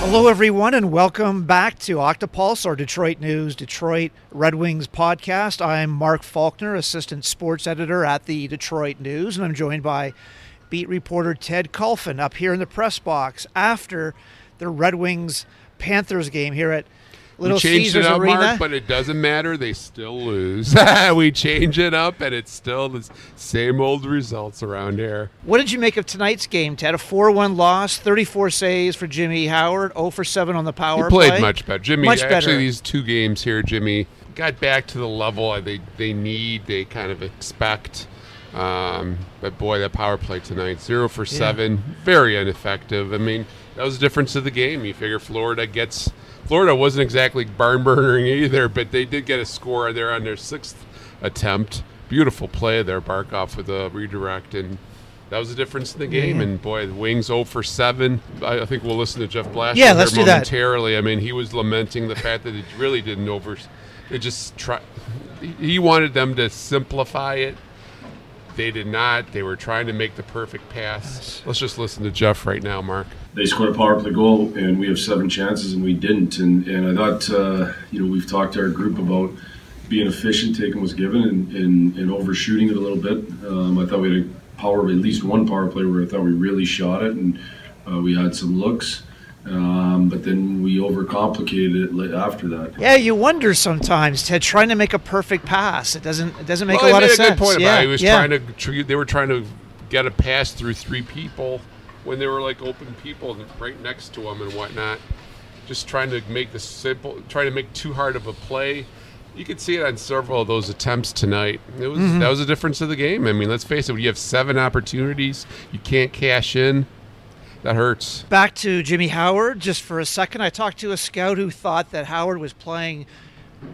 Hello, everyone, and welcome back to Octopulse, our Detroit News, Detroit Red Wings podcast. I'm Mark Falkner, assistant sports editor at the Detroit News, and I'm joined by beat reporter Ted Kulfan up here in the press box after the Red Wings Panthers game here at Little we changed Caesars it up, Arena. Mark, but it doesn't matter. They still lose. we change it up, and it's still the same old results around here. What did you make of tonight's game, Ted? A 4 1 loss, 34 saves for Jimmy Howard, 0 for 7 on the power play. He played play. much better. Jimmy, Much actually, better. these two games here, Jimmy got back to the level they, they need, they kind of expect. Um, but boy, that power play tonight, zero for seven, very ineffective. I mean, that was the difference of the game. You figure Florida gets. Florida wasn't exactly barn burning either, but they did get a score there on their sixth attempt. Beautiful play there, Barkov with a redirect, and that was the difference in the game. And boy, the Wings 0 for 7. I, think we'll listen to Jeff Blashill Yeah, let's do that. momentarily. I mean, he was lamenting the fact that it really didn't over. It just try. He wanted them to simplify it. They did not. They were trying to make the perfect pass. Let's just listen to Jeff right now, Mark. they scored a power play goal and we have seven chances and we didn't. And, and I thought, uh, you know, we've talked to our group about being efficient, taking what's given, and, and, and overshooting it a little bit. Um, I thought we had a power, at least one power play where I thought we really shot it and uh, we had some looks. Um, but then we overcomplicated it after that. Yeah, you wonder sometimes, Ted, trying to make a perfect pass. It doesn't it doesn't make well, a lot he of made sense. a good point yeah, about it. He was yeah. trying to. They were trying to get a pass through three people when they were like open people right next to him and whatnot. Just trying to make the simple, trying to make too hard of a play. You could see it on several of those attempts tonight. It was Mm-hmm. that was the difference of the game. I mean, let's face it. When you have seven opportunities, you can't cash in. That hurts. Back to Jimmy Howard just for a second. I talked to a scout who thought that Howard was playing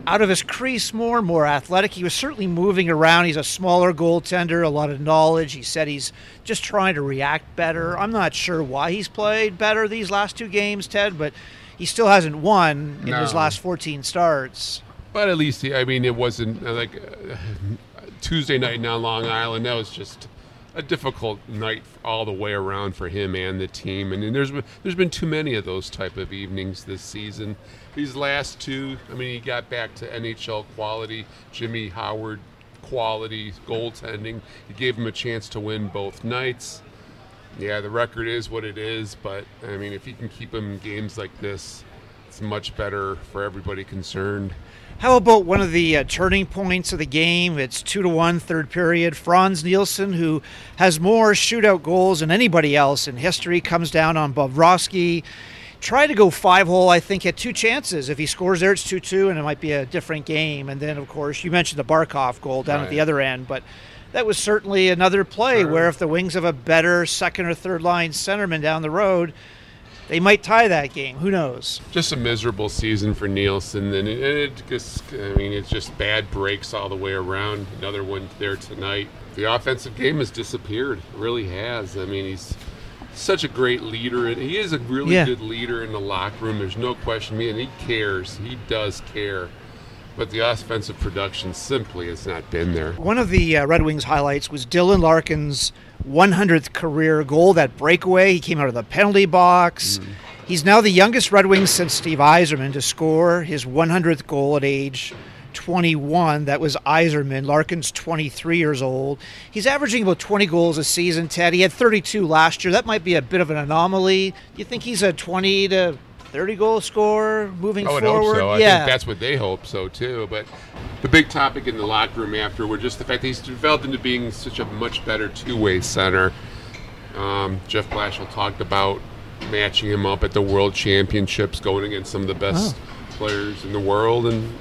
out of his crease more, more athletic. He was certainly moving around. He's a smaller goaltender, a lot of knowledge. He said he's just trying to react better. I'm not sure why he's played better these last two games, Ted, but he still hasn't won in his last 14 starts. But at least, he, I mean, it wasn't uh, like uh, Tuesday night on Long Island. That was just a difficult night all the way around for him and the team. And, then there's there's been too many of those type of evenings this season. These last two, I mean, he got back to NHL quality, Jimmy Howard quality goaltending. He gave him a chance to win both nights. Yeah, the record is what it is, but I mean, if he can keep him in games like this, it's much better for everybody concerned. How about one of the uh, turning points of the game? It's two to one, third period. Frans Nielsen, who has more shootout goals than anybody else in history, comes down on Bobrovsky. Tried to go five hole, I think, had two chances. If he scores there, it's 2 2, and it might be a different game. And then, of course, you mentioned the Barkov goal down at the other end, but that was certainly another play Sure. where if the Wings have a better second or third line centerman down the road, they might tie that game. Who knows? just a miserable season for Nielsen, and it, it just, I mean, it's just bad breaks all the way around. Another one there tonight. The offensive game has disappeared. It really has. I mean, he's such a great leader, he is a really Yeah. good leader in the locker room. There's no question. Me, and he cares. He does care. But the offensive production simply has not been there. One of the uh, Red Wings highlights was Dylan Larkin's 100th career goal, that breakaway. He came out of the penalty box. Mm. He's now the youngest Red Wings since Steve Yzerman to score his 100th goal at age 21. That was Yzerman. Larkin's 23 years old. He's averaging about 20 goals a season, Ted. He had 32 last year. That might be a bit of an anomaly. Do you think he's a 20 to 30 goal scorer moving I would forward? hope so. I yeah. think that's what they hope so too. But the big topic in the locker room after were just the fact that he's developed into being such a much better two-way center. Um, Jeff Blashill talked about matching him up at the World Championships, going against some of the best players in the world, and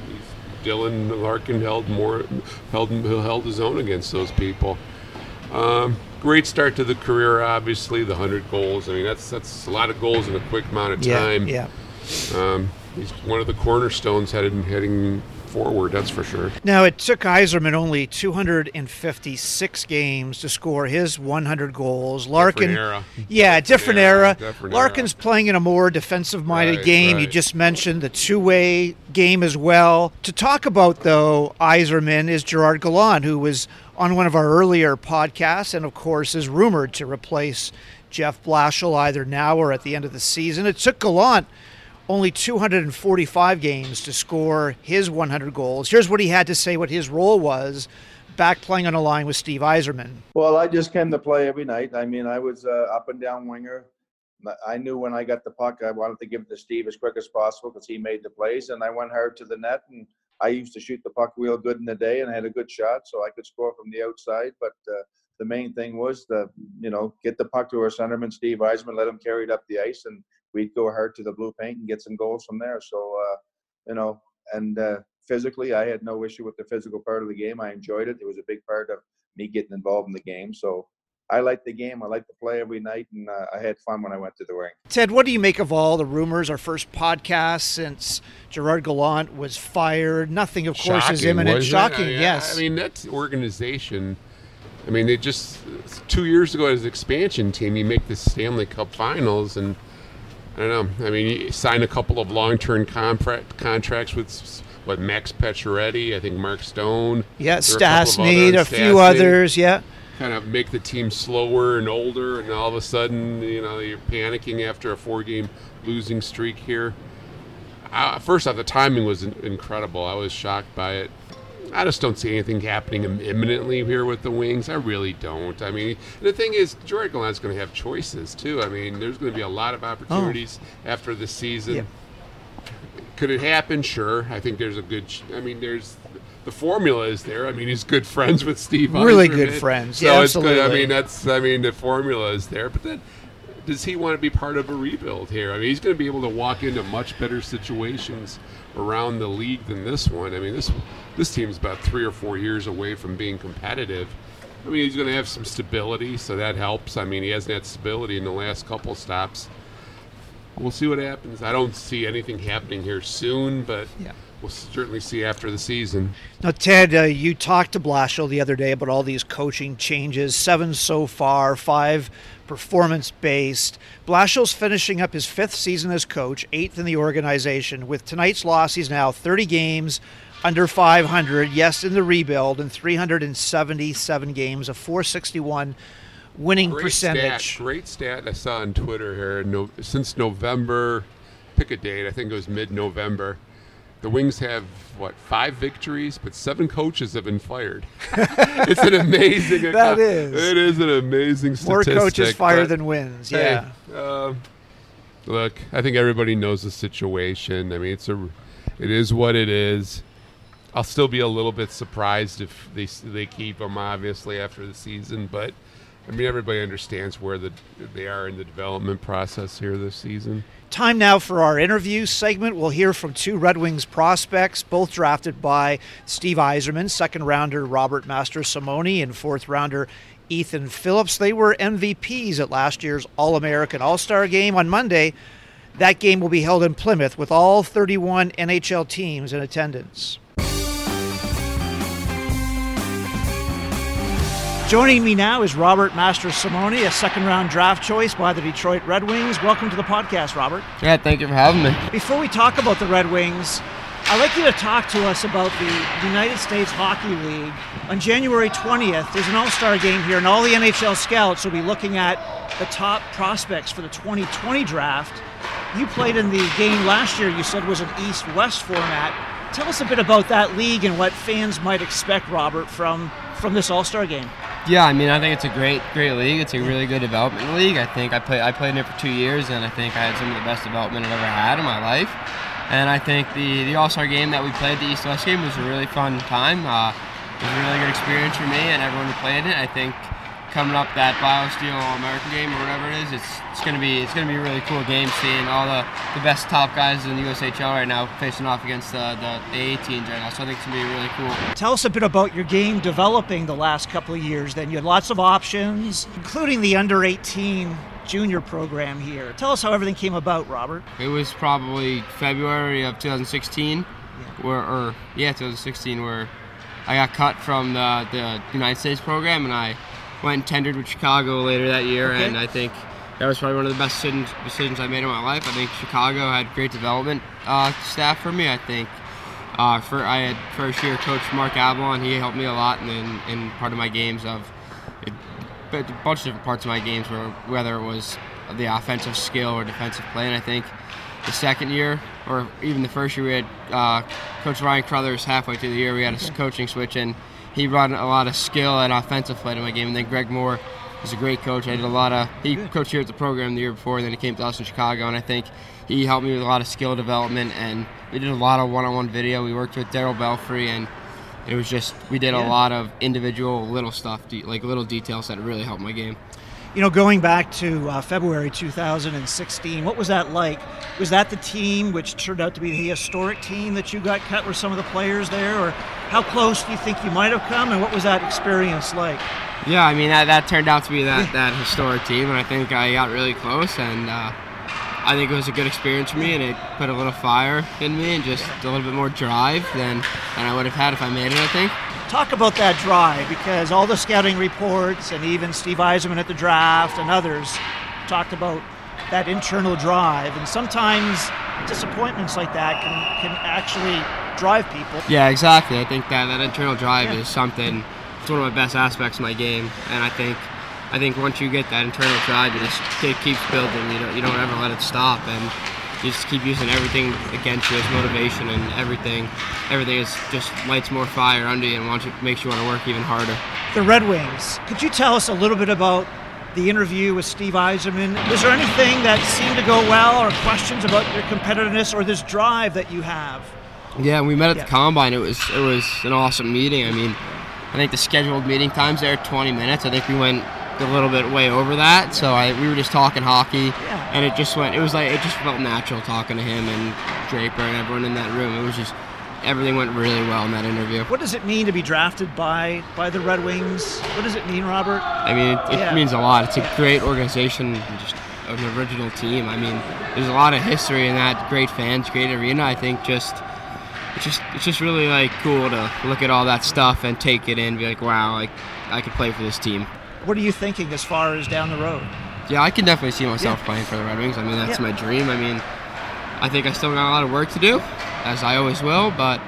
Dylan Larkin held more held held his own against those people. Um, great start to the career, obviously. The hundred goals. I mean, that's that's a lot of goals in a quick amount of yeah, time. yeah. Um, he's one of the cornerstones heading heading forward. That's for sure. Now, it took Yzerman only 256 games to score his 100 goals. Larkin, different era. yeah, different era. different Larkin's era. playing in a more defensive-minded Right, game. You just mentioned the two-way game as well. To talk about though, Yzerman is Gerard Gallant, who was on one of our earlier podcasts, and of course is rumored to replace Jeff Blashill either now or at the end of the season. It took Gallant only 245 games to score his 100 goals. Here's what he had to say what his role was back playing on a line with Steve Yzerman. Well, I just came to play every night. I mean, I was uh, up and down winger. I knew when I got the puck, I wanted to give it to Steve as quick as possible because he made the plays, and I went hard to the net. And I used to shoot the puck real good in the day, and I had a good shot, so I could score from the outside. But uh, the main thing was to, you know, get the puck to our centerman, Steve Yzerman, let him carry it up the ice, and we'd go hard to the blue paint and get some goals from there. So, uh, you know, and uh, physically, I had no issue with the physical part of the game. I enjoyed it. It was a big part of me getting involved in the game. So I like the game. I like to play every night, and uh, I had fun when I went to the rink. Ted, what do you make of all the rumors? Our first podcast since Gerard Gallant was fired. Nothing, of course, is imminent. Shocking, I mean, yes. I mean, that organization. I mean, they just two years ago as an expansion team, you make the Stanley Cup Finals, and I don't know. I mean, you sign a couple of long-term contract contracts with what Max Pacioretty, I think Mark Stone. yeah, were a couple of Stastny, a few others. Yeah. kind of make the team slower and older, and all of a sudden, you know, you're panicking after a four-game losing streak here. Uh, first off, the timing was incredible. I was shocked by it. I just don't see anything happening imminently here with the Wings. I really don't. I mean, the thing is, Jordan Gallant's going to have choices too. I mean, there's going to be a lot of oh. opportunities after the season. Yep. Could it happen? Sure. I think there's a good. I mean, there's the formula is there. I mean, he's good friends with Steve. Really good friends. So Yeah, it's good. I mean, that's. I mean, the formula is there. But then, does he want to be part of a rebuild here? I mean, he's going to be able to walk into much better situations around the league than this one. I mean, this this team's about three or four years away from being competitive. I mean, he's going to have some stability, so that helps. I mean, he hasn't had stability in the last couple stops. We'll see what happens. I don't see anything happening here soon, but Yeah. We'll certainly see after the season. Now, Ted, uh, you talked to Blashill the other day about all these coaching changes. Seven so far, five performance based. Blashill's finishing up his fifth season as coach, eighth in the organization. With tonight's loss, he's now 30 games under 500. Yes, in the rebuild, and 377 games, a 461 winning Great percentage. Stat, great stat I saw on Twitter here. No, since November, pick a date. I think it was mid-November. The Wings have what five victories, but seven coaches have been fired. it's an amazing. That is. It is an amazing More coaches fired than wins. Hey, Yeah. um, look, I think everybody knows the situation. I mean, it's a, it is what it is. I'll still be a little bit surprised if they they keep him, obviously, after the season. But I mean, everybody understands where the they are in the development process here this season. Time now for our interview segment. We'll hear from two Red Wings prospects, both drafted by Steve Yzerman, second rounder Robert Mastrosimone, and fourth rounder Ethan Phillips. They were MVPs at last year's All American All Star game on Monday. That game will be held in Plymouth with all 31 NHL teams in attendance. Joining me now is Robert Mastrosimone, a second round draft choice by the Detroit Red Wings. Welcome to the podcast, Robert. Yeah, thank you for having me. Before we talk about the Red Wings, I'd like you to talk to us about the United States Hockey League. On January 20th, there's an All Star game here, and all the NHL scouts will be looking at the top prospects for the 2020 draft. You played in the game last year, you said was an East West format. Tell us a bit about that league and what fans might expect, Robert, from, from this All Star game. Yeah, I mean, I think it's a great, great league. It's a really good development league. I think I play, I played in it for two years, and I think I had some of the best development I've ever had in my life. And I think the the All Star game that we played, the East West game, was a really fun time. Uh, it was a really good experience for me and everyone who played it. I think coming up that BioSteel American game or whatever it is, it's it's gonna be it's gonna be a really cool game seeing all the, the best top guys in the USHL right now facing off against the, the, the A teams right now. So I think it's gonna be really cool. Tell us a bit about your game developing the last couple of years. Then you had lots of options, including the under 18 junior program here. Tell us how everything came about, Robert. It was probably February of 2016. where, or yeah, 2016, where I got cut from the, the United States program, and I went and tendered with Chicago later that year, Okay. and I think that was probably one of the best decisions, decisions I made in my life. I think Chicago had great development uh, staff for me. I think uh, for I had first year coach Mark Avalon. He helped me a lot in, in part of my games of it, a bunch of different parts of my games were whether it was the offensive skill or defensive play. And I think the second year or even the first year we had uh, Coach Ryan Crothers halfway through the year. We had a s- coaching switch and he brought a lot of skill and offensive play to my game. And then Greg Moore is a great coach. I did a lot of he coached here at the program the year before, and then he came to us in Chicago, and I think he helped me with a lot of skill development. And we did a lot of one-on-one video. We worked with Darryl Belfry, and it was just we did Yeah. a lot of individual little stuff, like little details that really helped my game. You know, going back to uh, February 2016, what was that like? Was that the team which turned out to be the historic team that you got cut? Were some of the players there, or how close do you think you might have come? And what was that experience like? Yeah, I mean that, that turned out to be that, that historic team, and I think I got really close, and uh, I think it was a good experience for me, and it put a little fire in me, and just a little bit more drive than, than I would have had if I made it. I think. Talk about that drive because all the scouting reports and even Steve Yzerman at the draft and others talked about that internal drive. And sometimes disappointments like that can, can actually drive people. Yeah, exactly. I think that that internal drive is something. It's one of my best aspects of my game, and I think, I think once you get that internal drive, you just it keeps building. You don't you don't ever let it stop, and you just keep using everything against you as motivation, and everything, everything is just lights more fire under you, and wants you, makes you want to work even harder. The Red Wings. Could you tell us a little bit about the interview with Steve Yzerman? Was there anything that seemed to go well, or questions about your competitiveness, or this drive that you have? Yeah, we met at Yeah. the combine. It was it was an awesome meeting. I mean, I think the scheduled meeting times there 20 minutes. I think we went a little bit way over that. So I we were just talking hockey, Yeah. And it just went. It was like it just felt natural talking to him and Draper and everyone in that room. It was just everything went really well in that interview. What does it mean to be drafted by by the Red Wings? What does it mean, Robert? I mean, it, it Yeah. means a lot. It's a great organization, and just an original team. I mean, there's a lot of history in that. Great fans, great arena. I think just it's just it's just really like cool to look at all that stuff and take it in. Be like, wow, like I could play for this team. What are you thinking as far as down the road? Yeah, I can definitely see myself Yeah. playing for the Red Wings. I mean, that's Yeah. my dream. I mean, I think I still got a lot of work to do, as I always will, but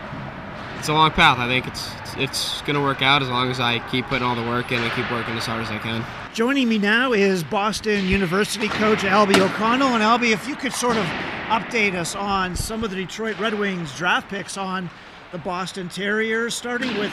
it's a long path. I think it's it's, it's gonna work out as long as I keep putting all the work in and keep working as hard as I can. Joining me now is Boston University coach Albie O'Connell. And Albie, if you could sort of update us on some of the Detroit Red Wings draft picks on the Boston Terriers, starting with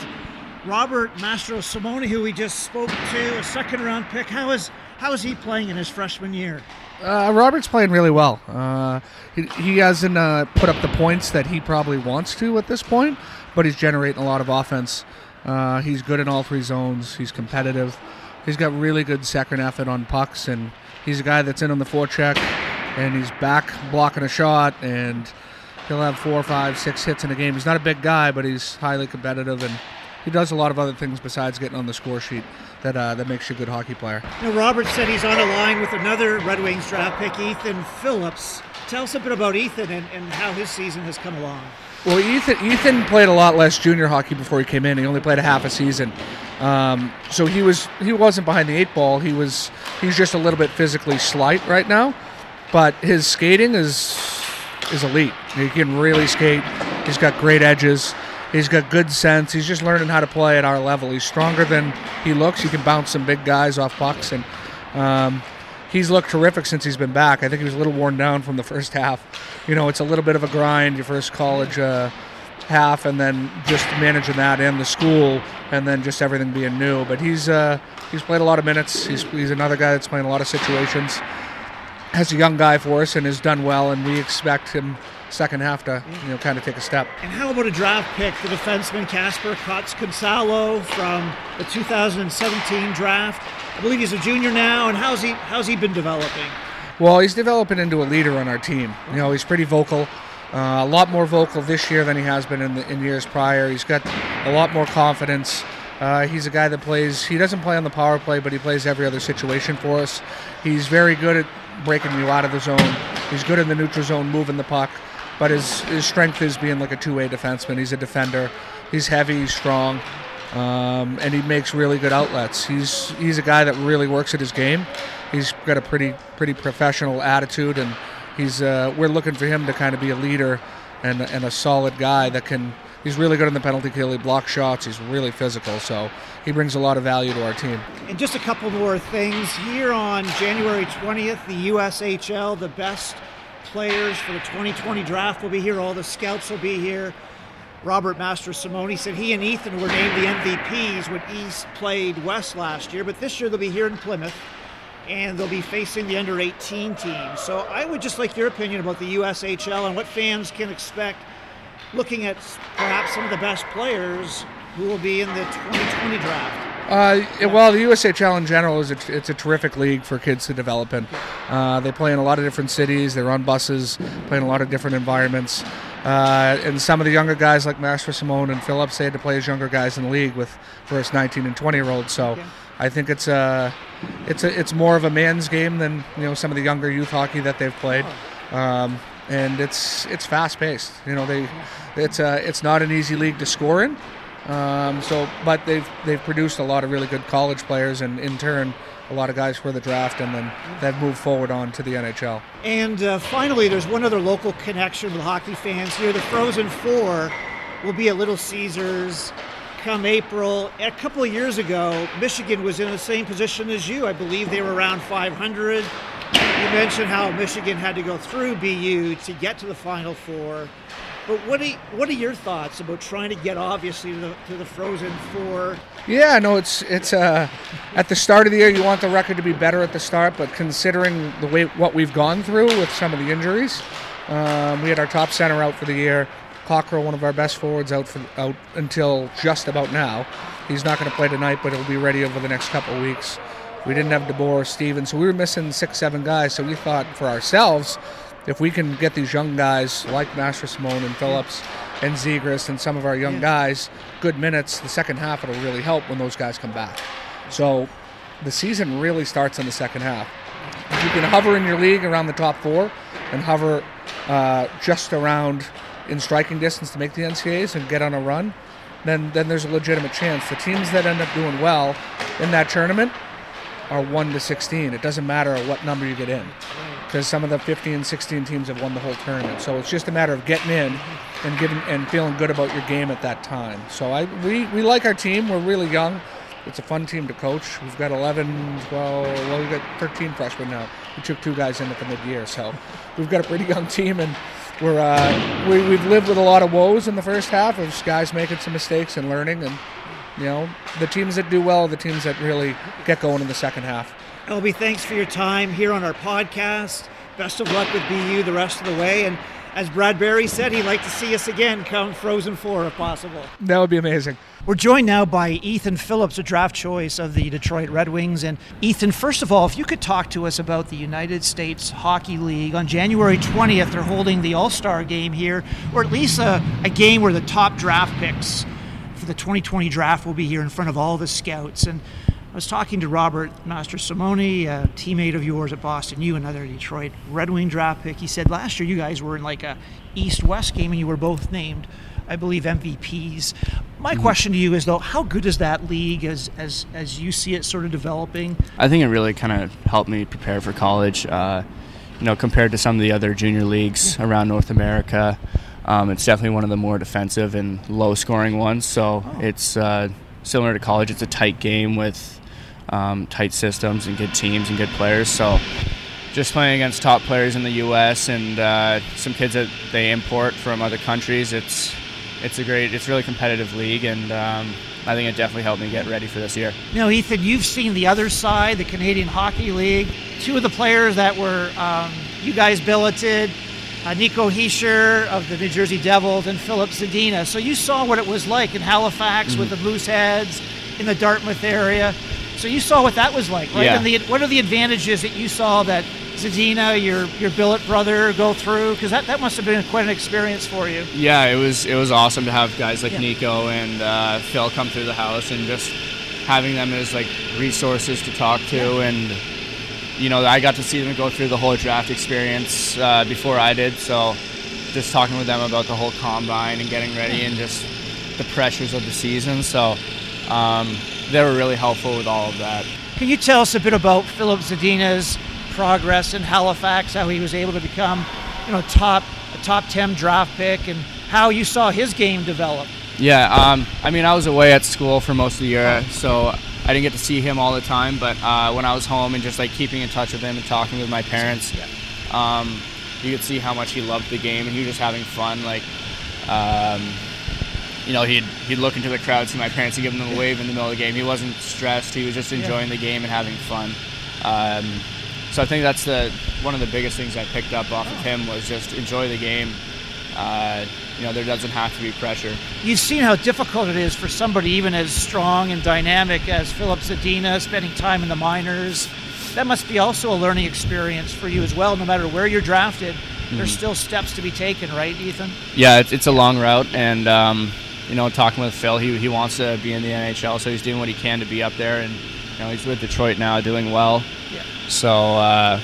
Robert Mastrosimone, who we just spoke to, a second round pick. How is how is he playing in his freshman year? Uh, Robert's playing really well. Uh, he, he hasn't uh, put up the points that he probably wants to at this point, but he's generating a lot of offense. Uh, he's good in all three zones. He's competitive. He's got really good second effort on pucks, and he's a guy that's in on the forecheck, and he's back blocking a shot, and he'll have four, five, six hits in a game. He's not a big guy, but he's highly competitive, and he does a lot of other things besides getting on the score sheet that uh, that makes you a good hockey player. You know, Robert said he's on a line with another Red Wings draft pick, Ethan Phillips. Tell us a bit about Ethan and, and how his season has come along. Well, Ethan Ethan played a lot less junior hockey before he came in. He only played a half a season, um, so he was he wasn't behind the eight ball. He was he's just a little bit physically slight right now, but his skating is is elite. He can really skate. He's got great edges. He's got good sense. He's just learning how to play at our level. He's stronger than he looks. He can bounce some big guys off pucks, and um, he's looked terrific since he's been back. I think he was a little worn down from the first half. You know, it's a little bit of a grind your first college uh, half, and then just managing that and the school, and then just everything being new. But he's uh, he's played a lot of minutes. He's he's another guy that's playing a lot of situations. Has a young guy for us and has done well, and we expect him second half to you know kind of take a step. And how about a draft pick, the defenseman Kasper Kotkansalo from the 2017 draft? I believe he's a junior now, and how's he how's he been developing? Well, he's developing into a leader on our team. You know, he's pretty vocal, uh, a lot more vocal this year than he has been in, the, in years prior. He's got a lot more confidence. Uh, he's a guy that plays. He doesn't play on the power play, but he plays every other situation for us. He's very good at breaking you out of the zone. He's good in the neutral zone, moving the puck. But his his strength is being like a two-way defenseman. He's a defender. He's heavy. He's strong. Um, and he makes really good outlets. He's he's a guy that really works at his game. He's got a pretty pretty professional attitude, and he's uh, we're looking for him to kind of be a leader and and a solid guy that can. He's really good in the penalty kill. He blocks shots. He's really physical, so he brings a lot of value to our team. And just a couple more things here on January 20th, the USHL, the best players for the 2020 draft will be here. All the scouts will be here. Robert Mastrosimone said he and Ethan were named the MVPs when East played West last year, but this year they'll be here in Plymouth and they'll be facing the under 18 team. So I would just like your opinion about the USHL and what fans can expect looking at perhaps some of the best players who will be in the 2020 draft. Uh, well, the USHL in general is a, it's a terrific league for kids to develop in. Uh, they play in a lot of different cities. They're on buses, play in a lot of different environments. Uh, and some of the younger guys like Mastrosimone and Phillips, they had to play as younger guys in the league with first 19 and 20 year olds. So Okay. I think it's a, it's a, it's more of a man's game than you know some of the younger youth hockey that they've played. Um, and it's it's fast paced. You know they, it's a, it's not an easy league to score in. Um, so, but they've they've produced a lot of really good college players, and in turn, a lot of guys for the draft, and then they've moved forward on to the NHL. And uh, finally, there's one other local connection with hockey fans here. The Frozen Four will be at Little Caesars come April. A couple of years ago, Michigan was in the same position as you. I believe they were around 500. You mentioned how Michigan had to go through BU to get to the Final Four. But what are, what are your thoughts about trying to get obviously to the, to the Frozen Four? Yeah, no, it's it's uh, at the start of the year you want the record to be better at the start, but considering the way what we've gone through with some of the injuries, um, we had our top center out for the year. Cockerill, one of our best forwards, out for out until just about now. He's not going to play tonight, but he'll be ready over the next couple of weeks. We didn't have DeBoer Stevens, so we were missing six, seven guys. So we thought for ourselves, if we can get these young guys like Mastrosimone and Phillips and Zegras and some of our young Yeah. guys good minutes, the second half it'll really help when those guys come back. So the season really starts in the second half. If you can hover in your league around the top four and hover uh, just around in striking distance to make the NCAAs and get on a run, then then there's a legitimate chance. The teams that end up doing well in that tournament are 1 to 16. It doesn't matter what number you get in because some of the 15 16 teams have won the whole tournament. So it's just a matter of getting in and giving and feeling good about your game at that time. So I we, we like our team. We're really young. It's a fun team to coach. We've got 11, 12, well, we've got 13 freshmen now. We took two guys in at the mid-year, so we've got a pretty young team, and we're uh, we, we've lived with a lot of woes in the first half of guys making some mistakes and learning, and you know the teams that do well are the teams that really get going in the second half. Albie, thanks for your time here on our podcast. Best of luck with BU the rest of the way. And as Brad Barry said, he'd like to see us again come Frozen Four if possible. That would be amazing. We're joined now by Ethan Phillips, a draft choice of the Detroit Red Wings. And Ethan, first of all, if you could talk to us about the United States Hockey League. On January 20th, they're holding the All Star game here, or at least a, a game where the top draft picks for the 2020 draft will be here in front of all the scouts. And I was talking to Robert Mastrosimone, a teammate of yours at Boston, you another Detroit Red Wing draft pick. He said last year you guys were in like a East West game and you were both named, I believe, MVPs. My question to you is though, how good is that league as as as you see it sort of developing? I think it really kind of helped me prepare for college. Uh, you know, compared to some of the other junior leagues around North America, um, it's definitely one of the more defensive and low-scoring ones. So it's uh, similar to college. It's a tight game with um, tight systems and good teams and good players. So just playing against top players in the U.S. and uh, some kids that they import from other countries, it's it's a great, it's really competitive league, and um, I think it definitely helped me get ready for this year. You know, Ethan, you've seen the other side, the Canadian Hockey League. Two of the players that were um, you guys billeted, uh, Nico Hischier of the New Jersey Devils and Filip Zadina. So you saw what it was like in Halifax with the Mooseheads in the Dartmouth area. So you saw what that was like, right? Yeah. And the, what are the advantages that you saw that Zadina, your your billet brother, go through? Because that, that must have been quite an experience for you. Yeah, it was it was awesome to have guys like Yeah. Nico and uh, Phil come through the house and just having them as like resources to talk to and you know I got to see them go through the whole draft experience uh, before I did, so just talking with them about the whole combine and getting ready and just the pressures of the season. So um, they were really helpful with all of that. Can you tell us a bit about Filip Zadina's progress in Halifax, how he was able to become, you know, top a top 10 draft pick and how you saw his game develop? Yeah, um, I mean, I was away at school for most of the year, so I didn't get to see him all the time. But uh, when I was home and just like keeping in touch with him and talking with my parents, um, you could see how much he loved the game and he was just having fun. Like, um, you know, he'd he'd look into the crowd, see my parents, and give them a wave in the middle of the game. He wasn't stressed. He was just enjoying the game and having fun. Um, so I think that's the one of the biggest things I picked up off of him was just enjoy the game. Uh, you know, there doesn't have to be pressure. You've seen how difficult it is for somebody even as strong and dynamic as Filip Zadina, spending time in the minors. That must be also a learning experience for you as well. No matter where you're drafted, there's still steps to be taken, right, Ethan? Yeah, it's, it's a long route, and um, you know, talking with Phil, he, he wants to be in the NHL, so he's doing what he can to be up there, and you know, he's with Detroit now, doing well. Yeah. So, uh,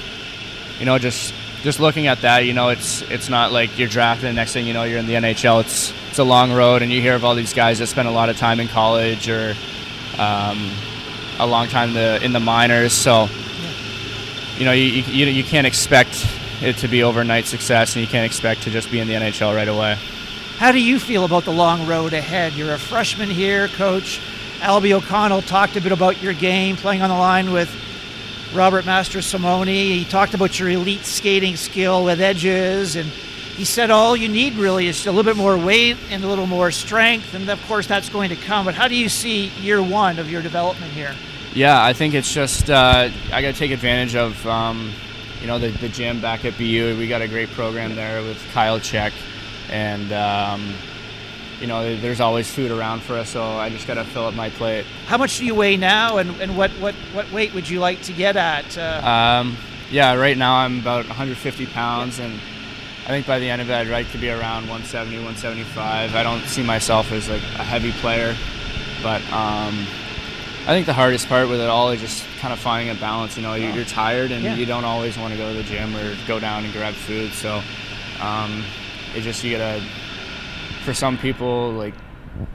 you know, just just looking at that, you know, it's it's not like you're drafted, and next thing you know, you're in the NHL. It's it's a long road, and you hear of all these guys that spend a lot of time in college or um, a long time in the in the minors. So, you know, you, you you can't expect it to be overnight success, and you can't expect to just be in the NHL right away. How do you feel about the long road ahead? You're a freshman here, Coach Albie O'Connell talked a bit about your game, playing on the line with Robert Mastrosimone. He talked about your elite skating skill with edges, and he said all you need really is a little bit more weight and a little more strength, and of course that's going to come. But how do you see year one of your development here? Yeah, I think it's just uh, I got to take advantage of um, you know the, the gym back at BU. We got a great program there with Kyle Check, and um, you know there's always food around for us. So I just got to fill up my plate. How much do you weigh now, and, and what, what, what weight would you like to get at? Uh, Um, yeah, right now I'm about 150 pounds, and I think by the end of it I'd like to be around 170, 175. I don't see myself as like a heavy player, but um, I think the hardest part with it all is just kind of finding a balance. You know, you- you're tired and Yeah. you don't always want to go to the gym or go down and grab food. So um, it just you gotta. For some people, like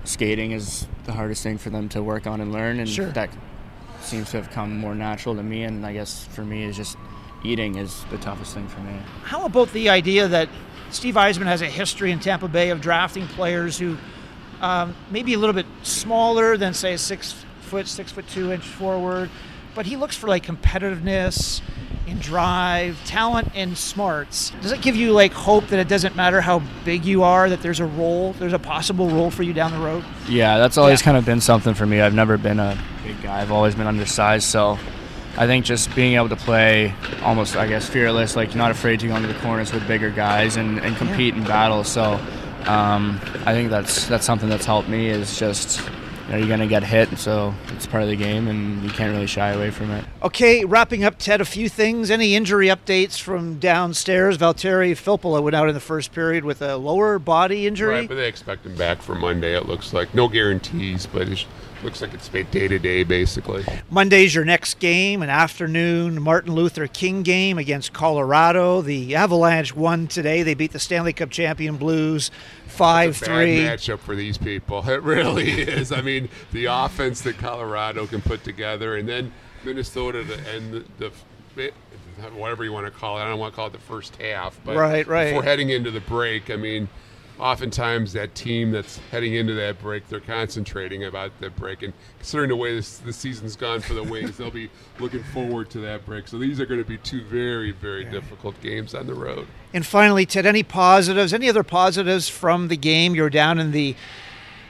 skating is the hardest thing for them to work on and learn, and Sure. that seems to have come more natural to me. And I guess for me, is just eating is the toughest thing for me. How about the idea that Steve Yzerman has a history in Tampa Bay of drafting players who um, maybe a little bit smaller than, say, six foot, six foot two inch forward, but he looks for like competitiveness and drive, talent and smarts. Does it give you like hope that it doesn't matter how big you are, that there's a role, there's a possible role for you down the road? Yeah, that's always Yeah. kind of been something for me. I've never been a big guy. I've always been undersized, so I think just being able to play almost, I guess, fearless, like not afraid to go into the corners with bigger guys and, and compete in battles. So um, I think that's that's something that's helped me. Is just you know you're gonna get hit, so it's part of the game, and you can't really shy away from it. Okay, wrapping up, Ted, a few things. Any injury updates from downstairs? Valtteri Filppula went out in the first period with a lower body injury. Right, but they expect him back for Monday. It looks like no guarantees, but it looks like it's day to day basically. Monday's your next game, an afternoon Martin Luther King game against Colorado. The Avalanche won today. They beat the Stanley Cup champion Blues five three. Matchup for these people. It really is. I mean, the offense that Colorado can put together, and then Minnesota to end the, the whatever you want to call it. I don't want to call it the first half, but Right, right. before heading into the break, I mean. Oftentimes, that team that's heading into that break, they're concentrating about that break. And considering the way this, the season's gone for the Wings, they'll be looking forward to that break. So these are going to be two very, very difficult games on the road. And finally, Ted, any positives? Any other positives from the game? You're down in the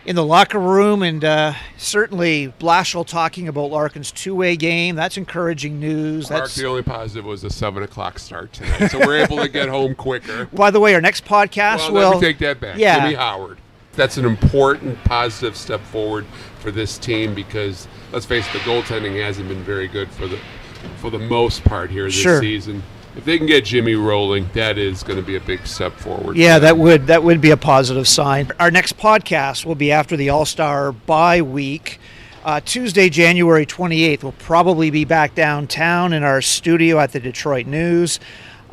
in the locker room, and uh, certainly Blashill talking about Larkin's two-way game. That's encouraging news. Mark, That's the only positive was the seven o'clock start tonight, so we're able to get home quicker. by the way, our next podcast Well, will let me take that back. Yeah. Jimmy Howard. That's an important positive step forward for this team because let's face it, the goaltending hasn't been very good for the for the most part here this Sure. season. If they can get Jimmy rolling, that is going to be a big step forward. Yeah, that would that would be a positive sign. Our next podcast will be after the All Star bye week. Uh, Tuesday, January 28th. We'll probably be back downtown in our studio at the Detroit News.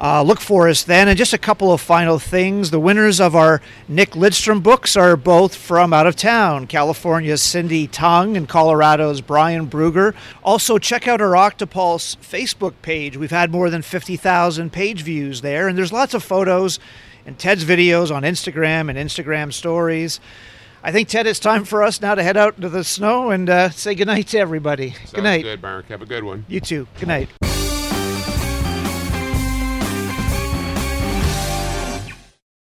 Uh, look for us then. And just a couple of final things. The winners of our Nick Lidstrom books are both from out of town California's Cindy Tung and Colorado's Brian Bruger. Also, check out our Octopulse Facebook page. We've had more than 50,000 page views there, and there's lots of photos and Ted's videos on Instagram and Instagram stories. I think, Ted, it's time for us now to head out into the snow and uh, say goodnight to everybody. Sounds good night. good, Mark. Have a good one. You too. Good night.